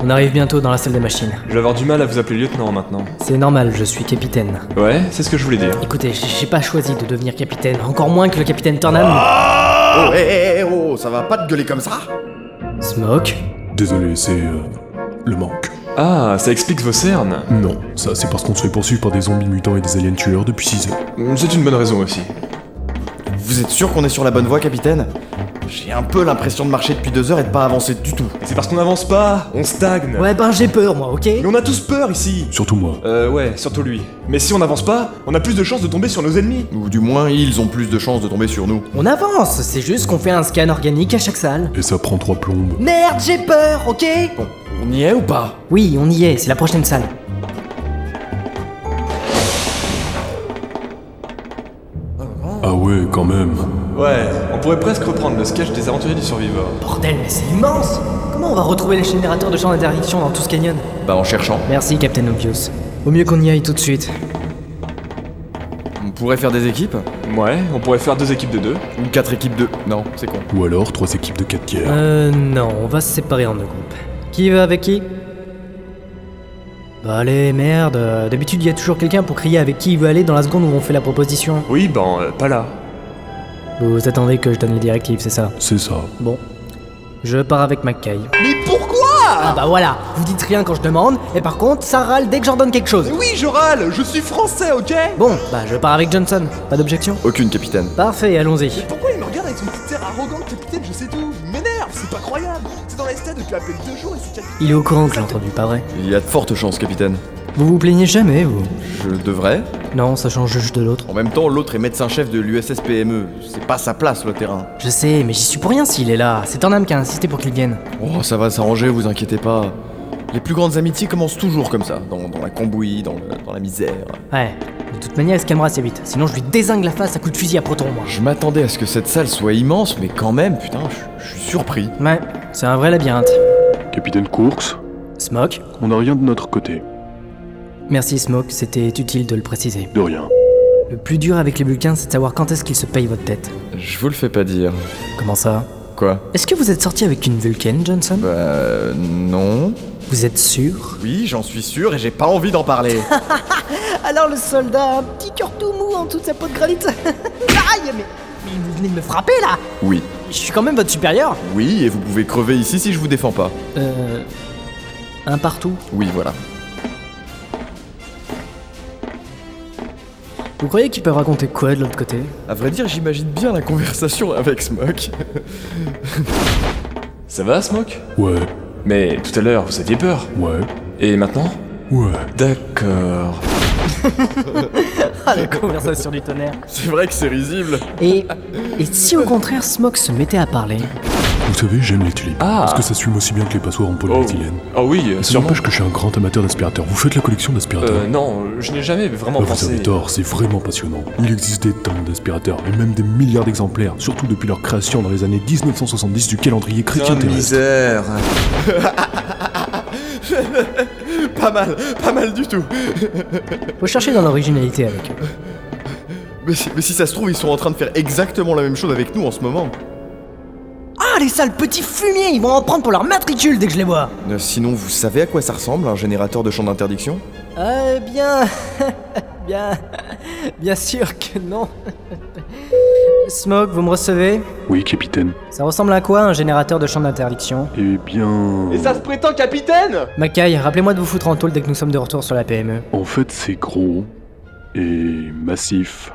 On arrive bientôt dans la salle des machines. Je vais avoir du mal à vous appeler lieutenant maintenant. C'est normal, je suis capitaine. Ouais, c'est ce que je voulais dire. Écoutez, j- j'ai pas choisi de devenir capitaine, encore moins que le capitaine Turnham. Oh, hé, hé, hé, oh, ça va pas te gueuler comme ça Smoke Désolé, c'est euh, le manque. Ah, ça explique vos cernes. Non, ça c'est parce qu'on se fait poursuivre par des zombies mutants et des aliens tueurs depuis 6 heures. Hmm, C'est une bonne raison aussi. Vous êtes sûr qu'on est sur la bonne voie, capitaine? J'ai un peu l'impression de marcher depuis deux heures et de pas avancer du tout. C'est parce qu'on n'avance pas, on stagne. Ouais, ben j'ai peur, moi, ok? Mais on a tous peur ici. Surtout moi. Euh, ouais, surtout lui. Mais si on n'avance pas, on a plus de chances de tomber sur nos ennemis. Ou du moins, ils ont plus de chances de tomber sur nous. On avance, c'est juste qu'on fait un scan organique à chaque salle. Et ça prend trois plombes. Merde, j'ai peur, ok? Bon, on y est ou pas? Oui, on y est, c'est la prochaine salle. Ah ouais, quand même. Ouais, on pourrait presque reprendre le sketch des aventuriers du survivor. Bordel, mais c'est immense Comment on va retrouver les générateurs de champs d'interdiction dans tout ce canyon? Bah en cherchant. Merci, Captain Obvious. Au mieux qu'on y aille tout de suite. On pourrait faire des équipes? Ouais, on pourrait faire deux équipes de deux. Ou quatre équipes de... Non, c'est con. Ou alors trois équipes de 4 tiers. Euh, non, on va se séparer en deux groupes. Qui va avec qui? Bah allez, merde. D'habitude, il y a toujours quelqu'un pour crier avec qui il veut aller dans la seconde où on fait la proposition. Oui, ben, euh, pas là. Vous attendez que je donne les directives, c'est ça C'est ça. Bon. Je pars avec McKay. Mais pourquoi? Ah bah voilà, vous dites rien quand je demande, et par contre, ça râle dès que j'en donne quelque chose. Oui, je râle, je suis français, ok? Bon, bah je pars avec Johnson. Pas d'objection Aucune, capitaine. Parfait, allons-y. Pourquoi il me regarde avec son petit air arrogant capitaine, je sais tout Il m'énerve, c'est pas croyable C'est dans les stades depuis à peine deux jours et c'est capitaine. Il est au courant que j'ai entendu, pas vrai? Il y a de fortes chances, capitaine. Vous vous plaignez jamais, vous Je devrais. Non, ça change juste de l'autre. En même temps, l'autre est médecin-chef de l'USS PME. C'est pas sa place, le terrain. Je sais, mais j'y suis pour rien s'il est là. C'est Turnham qui a insisté pour qu'il vienne. Oh, ça va s'arranger, vous inquiétez pas. Les plus grandes amitiés commencent toujours comme ça, dans, dans la cambouille, dans, le- dans la misère. Ouais, de toute manière, il se calmera assez vite. Sinon, je lui désingue la face à coups de fusil à proton, moi. Je m'attendais à ce que cette salle soit immense, mais quand même, putain, je- je suis surpris. Ouais, c'est un vrai labyrinthe. Capitaine Courx, Smoke on n'a rien de notre côté. Merci, Smoke, c'était utile de le préciser. De rien. Le plus dur avec les Vulcains, c'est de savoir quand est-ce qu'ils se payent votre tête. Je vous le fais pas dire. Comment ça? Quoi? Est-ce que vous êtes sorti avec une Vulcain, Johnson? Bah. Non. Vous êtes sûr? Oui, j'en suis sûr et j'ai pas envie d'en parler. Alors le soldat, un petit cœur tout mou en dessous de sa peau de granit. Aïe, mais, mais vous venez de me frapper là oui. Je suis quand même votre supérieur. Oui, et vous pouvez crever ici si je vous défends pas. Euh... Un partout. Oui, voilà. Vous croyez qu'ils peuvent raconter quoi de l'autre côté? À vrai dire, j'imagine bien la conversation avec Smoke. Ça va, Smoke? Ouais, Mais tout à l'heure, vous aviez peur. ouais, Et maintenant? Ouais. D'accord. Ah, la conversation du tonnerre. C'est vrai que c'est risible. Et, et si au contraire Smoke se mettait à parler? Vous savez, j'aime les tulipes. Ah. Parce que ça suit aussi bien que les passoires en polyéthylène. oh oui, euh, Ça sûrement. n'empêche que je suis un grand amateur d'aspirateurs. Vous faites la collection d'aspirateurs Euh, non, je n'ai jamais vraiment Ah, vous pensé. avez tort, c'est vraiment passionnant. Il existe des tonnes d'aspirateurs, et même des milliards d'exemplaires, surtout depuis leur création dans les années 1970 du calendrier chrétien Putain terrestre. misère. Pas mal, pas mal du tout. Faut chercher dans l'originalité avec eux. Mais, si- mais si ça se trouve, ils sont en train de faire exactement la même chose avec nous en ce moment. Ah, les sales petits fumiers Ils vont en prendre pour leur matricule dès que je les vois Euh, sinon, vous savez à quoi ça ressemble, un générateur de champ d'interdiction? Euh, bien... bien... Bien sûr que non. Smoke, vous me recevez? Oui, capitaine. Ça ressemble à quoi un générateur de champ d'interdiction? Eh bien... Et ça se prétend capitaine? Mackay, rappelez-moi de vous foutre en tôle dès que nous sommes de retour sur la PME. En fait, c'est gros et massif.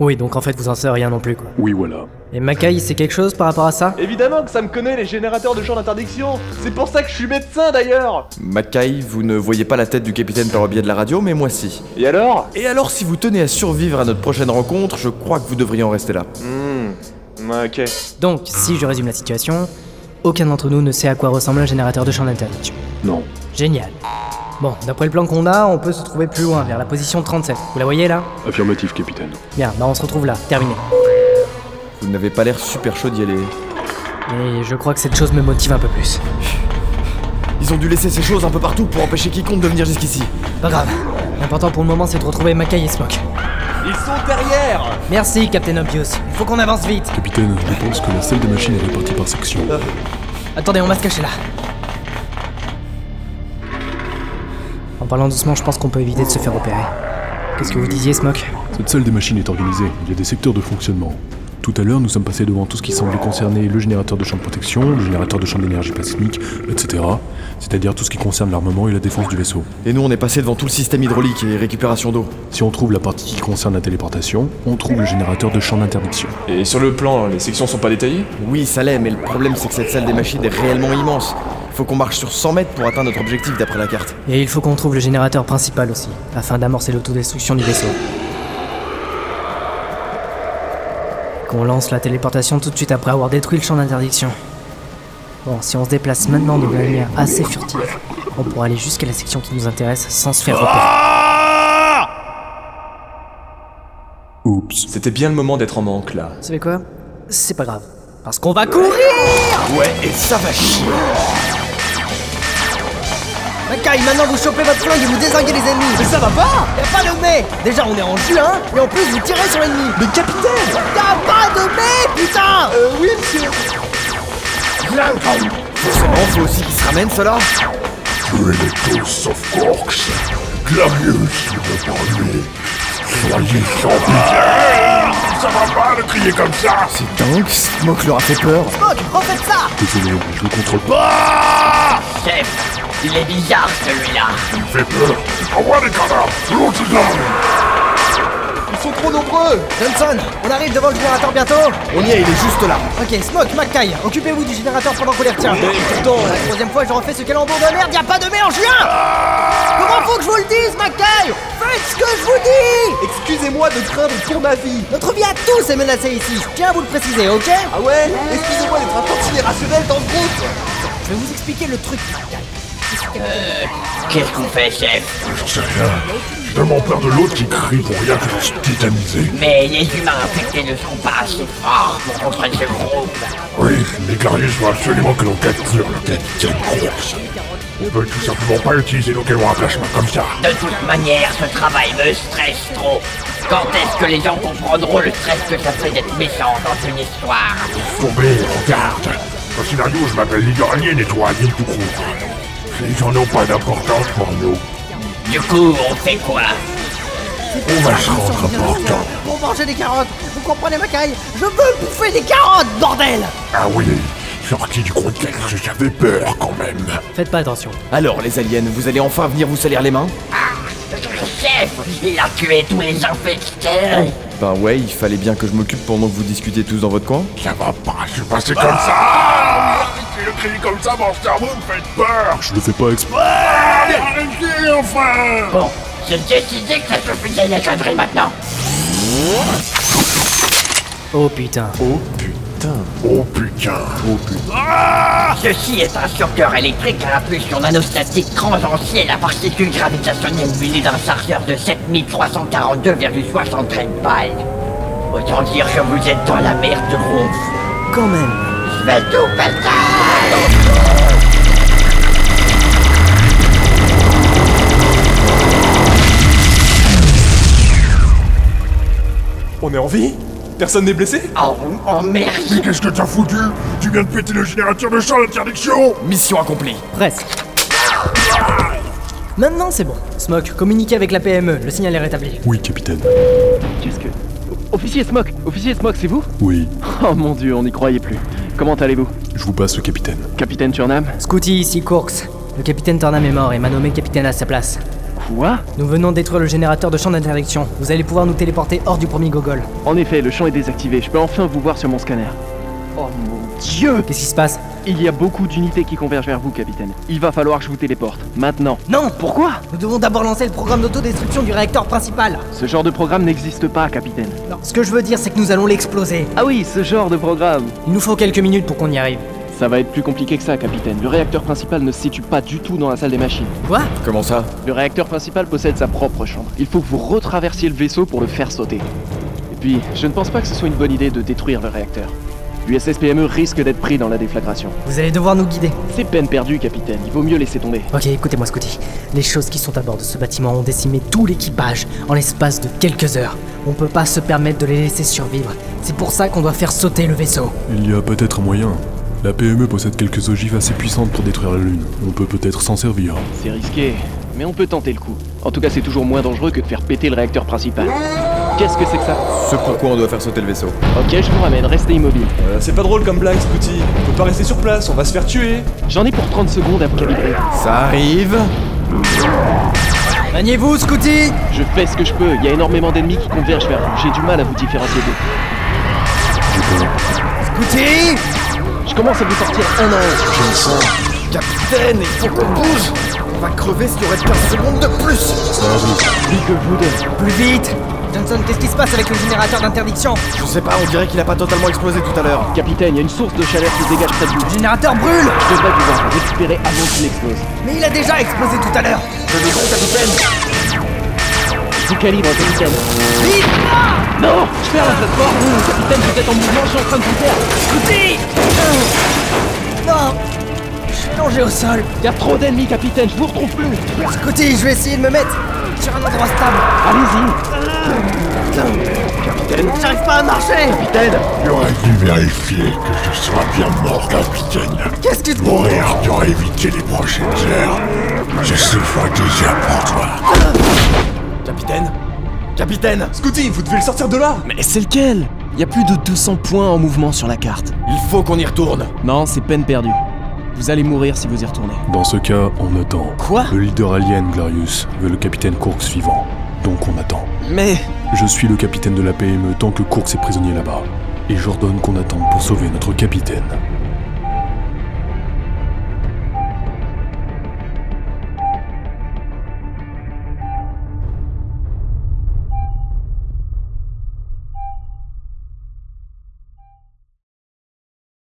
Oui, donc en fait vous en savez rien non plus quoi. Oui, voilà. Et Mackay, c'est quelque chose par rapport à ça? Évidemment que ça me connaît, les générateurs de champs d'interdiction C'est pour ça que je suis médecin d'ailleurs Mackay, vous ne voyez pas la tête du capitaine par le biais de la radio, mais moi si. Et alors? Et alors, si vous tenez à survivre à notre prochaine rencontre, je crois que vous devriez en rester là. Hmm. Ok. Donc, si je résume la situation, aucun d'entre nous ne sait à quoi ressemble un générateur de champ d'interdiction. Non. Génial. Bon, d'après le plan qu'on a, on peut se trouver plus loin, vers la position 37. Vous la voyez là Affirmatif, capitaine. Bien, bah on se retrouve là, terminé. Vous n'avez pas l'air super chaud d'y aller. Et je crois que cette chose me motive un peu plus. Ils ont dû laisser ces choses un peu partout pour empêcher quiconque de venir jusqu'ici. Pas grave. L'important pour le moment, c'est de retrouver Mackay et Smoke. Ils sont derrière Merci, Captain Obvious. Il faut qu'on avance vite. Capitaine, je pense que la salle des machines est répartie par section. Attendez, on va se cacher là. Parlant doucement, je pense qu'on peut éviter de se faire opérer. Qu'est-ce que vous disiez, Smoke Cette salle des machines est organisée, il y a des secteurs de fonctionnement. Tout à l'heure, nous sommes passés devant tout ce qui semblait concerner le générateur de champ de protection, le générateur de champ d'énergie plasmique, etc. C'est-à-dire tout ce qui concerne l'armement et la défense du vaisseau. Et nous, on est passé devant tout le système hydraulique et récupération d'eau. Si on trouve la partie qui concerne la téléportation, on trouve le générateur de champ d'interdiction. Et sur le plan, les sections sont pas détaillées? Oui, ça l'est, mais le problème, c'est que cette salle des machines est réellement immense. Faut qu'on marche sur 100 mètres pour atteindre notre objectif d'après la carte. Et il faut qu'on trouve le générateur principal aussi, afin d'amorcer l'autodestruction du vaisseau. Qu'on lance la téléportation tout de suite après avoir détruit le champ d'interdiction. Bon, si on se déplace maintenant de manière assez furtive, on pourra aller jusqu'à la section qui nous intéresse sans se faire repérer. Oups. C'était bien le moment d'être en manque là. Vous savez quoi? C'est pas grave. Parce qu'on va courir Ouais, et ça va chier Makai, maintenant vous chopez votre flingue et vous désinguez les ennemis Mais ça va pas Y'a pas de mais Déjà on est en juin, et en plus vous tirez sur l'ennemi Mais capitaine Y'a pas de mais, putain Euh, oui, monsieur Forcément, faut aussi qu'ils se ramènent, ceux-là Tuez les tous sauf Corks. Glarius veut. Soyez sans pitié. Ça va pas de crier comme ça. C'est dingue, Smoke leur a fait peur. Smoke, refaites ça Désolé, je ne contrôle pas. Chef, il est bizarre celui-là. Il me fait peur. Envoie des cadavres. L'autre. Ils sont trop nombreux. Johnson, on arrive devant le générateur bientôt. On y est, il est juste là. Ok, Smoke, Mackay, occupez-vous du générateur pendant qu'on les retient. Mais pourtant... La troisième fois, je refais ce calembour de merde, y'a pas de mai en juin. Comment faut que je vous le dise, Mackay? Faites ce que je vous dis. Excusez-moi de craindre pour ma vie. Notre vie à tous est menacée ici, je tiens à vous le préciser, ok? Ah ouais? Excusez-moi d'être un tantinet rationnel dans ce groupe. Je vais vous expliquer le truc, Qu'est-ce qu'on fait, chef J'en sais rien. Tellement peur de l'autre qui crie pour rien que de se titaniser. Mais les humains infectés ne sont pas assez forts pour contrer ce groupe. Oui, mais Glarius veut absolument que l'on capture le capitaine Corks. On peut tout simplement pas utiliser nos canons à plasma comme ça. De toute manière, ce travail me stresse trop. Quand est-ce que les gens comprendront le stress que ça fait d'être méchant dans une histoire? Tomber, regarde. Au scénario, je m'appelle Leader Alien et toi Alien tout court. Les gens n'ont pas d'importance pour nous. Du coup, on fait quoi On va se rendre important. Pour manger des carottes, vous comprenez, Mackay Je veux bouffer des carottes, bordel Ah oui, sorti du contexte, j'avais peur quand même. Faites pas attention. Alors, les aliens, vous allez enfin venir vous salir les mains Chef, il a tué tous les infectés. Ben ouais, il fallait bien que je m'occupe pendant que vous discutiez tous dans votre coin. Ça va pas se passer comme ça De crier comme ça, mon cerveau me fait peur Je le fais pas exprès. Allez, arrêtez enfin Bon, j'ai décidé que ça suffisait les conneries maintenant. Oh putain. Oh putain Oh putain Ceci est un surcœur électrique à impulsion nanostatique transancielle à particules gravitationnelles munie d'un chargeur de 7342,73 balles. Autant dire que vous êtes dans la merde de ronf. Quand même. Je vais tout péter On est en vie? Personne n'est blessé? Oh, oh merde Mais qu'est-ce que t'as foutu? Tu viens de péter le générateur de champ d'interdiction Mission accomplie. Presque. Maintenant c'est bon. Smoke, communiquez avec la PME, le signal est rétabli. Oui, capitaine. Qu'est-ce que. Officier Smoke Officier Smoke, c'est vous? Oui, Oh mon dieu, on n'y croyait plus. Comment allez-vous je vous passe le capitaine. Capitaine Turnham Scooty, ici Corks. Le capitaine Turnham est mort et m'a nommé capitaine à sa place. Quoi Nous venons de détruire le générateur de champ d'interdiction. Vous allez pouvoir nous téléporter hors du premier gogol. En effet, le champ est désactivé. Je peux enfin vous voir sur mon scanner. Oh mon dieu Qu'est-ce qui se passe Il y a beaucoup d'unités qui convergent vers vous, capitaine. Il va falloir que je vous téléporte. Maintenant. Non Pourquoi Nous devons d'abord lancer le programme d'autodestruction du réacteur principal. Ce genre de programme n'existe pas, capitaine. Non, ce que je veux dire, c'est que nous allons l'exploser. Ah oui, ce genre de programme Il nous faut quelques minutes pour qu'on y arrive. Ça va être plus compliqué que ça, capitaine. Le réacteur principal ne se situe pas du tout dans la salle des machines. Quoi Comment ça Le réacteur principal possède sa propre chambre. Il faut que vous retraversiez le vaisseau pour le faire sauter. Et puis, je ne pense pas que ce soit une bonne idée de détruire le réacteur. L'USSPME risque d'être pris dans la déflagration. Vous allez devoir nous guider. C'est peine perdue, capitaine. Il vaut mieux laisser tomber. Ok, écoutez-moi, Scotty. Les choses qui sont à bord de ce bâtiment ont décimé tout l'équipage en l'espace de quelques heures. On peut pas se permettre de les laisser survivre. C'est pour ça qu'on doit faire sauter le vaisseau. Il y a peut-être un moyen. La PME possède quelques ogives assez puissantes pour détruire la Lune. On peut peut-être s'en servir. C'est risqué. mais on peut tenter le coup. En tout cas, c'est toujours moins dangereux que de faire péter le réacteur principal. Qu'est-ce que c'est que ça Ce pourquoi on doit faire sauter le vaisseau. Ok, je vous ramène, restez immobile. Euh, c'est pas drôle comme blague, Scooty. On peut pas rester sur place, on va se faire tuer. J'en ai pour 30 secondes à vous calibrer. Ça arrive. Maniez-vous, Scooty Je fais ce que je peux, il y a énormément d'ennemis qui convergent vers vous. J'ai du mal à vous différencier d'eux. Scooty Je commence à vous sortir un à un. Capitaine, il faut qu'on bouge On va crever s'il y aurait 15 secondes de plus Ça arrive. Plus que vous deux. Plus vite Johnson, qu'est-ce qui se passe avec le générateur d'interdiction Je sais pas, on dirait qu'il a pas totalement explosé tout à l'heure. Capitaine, il y a une source de chaleur qui se dégage près de. Le générateur brûle Je devrais pouvoir le récupérer avant qu'il explose. Mais il a déjà explosé tout à l'heure Tenez bon, capitaine Je vous calibre, capitaine. Vite Non Je perds la plateforme Capitaine, vous êtes en mouvement, je suis en train de vous perdre Scooty Non Je plongé au sol. Il y a trop d'ennemis, capitaine, je vous retrouve plus. Scooty, je vais essayer de me mettre sur un endroit stable. Allez-y. J'arrive pas à marcher. Capitaine. J'aurais dû vérifier que je sois bien mort, capitaine. Qu'est-ce que tu... Mourir t'aurait évité les prochaines heures. Je sais fois déjà pour toi. Capitaine. Capitaine. Scooty, vous devez le sortir de là. Mais c'est lequel? Il y a plus de 200 points en mouvement sur la carte. Il faut qu'on y retourne. Non, c'est peine perdue. Vous allez mourir si vous y retournez. Dans ce cas, on attend. Quoi? Le leader alien, Glarius, veut le capitaine Courx vivant. Donc on attend. Mais... Je suis le capitaine de la PME tant que Courx est prisonnier là-bas. Et j'ordonne qu'on attende pour sauver notre capitaine.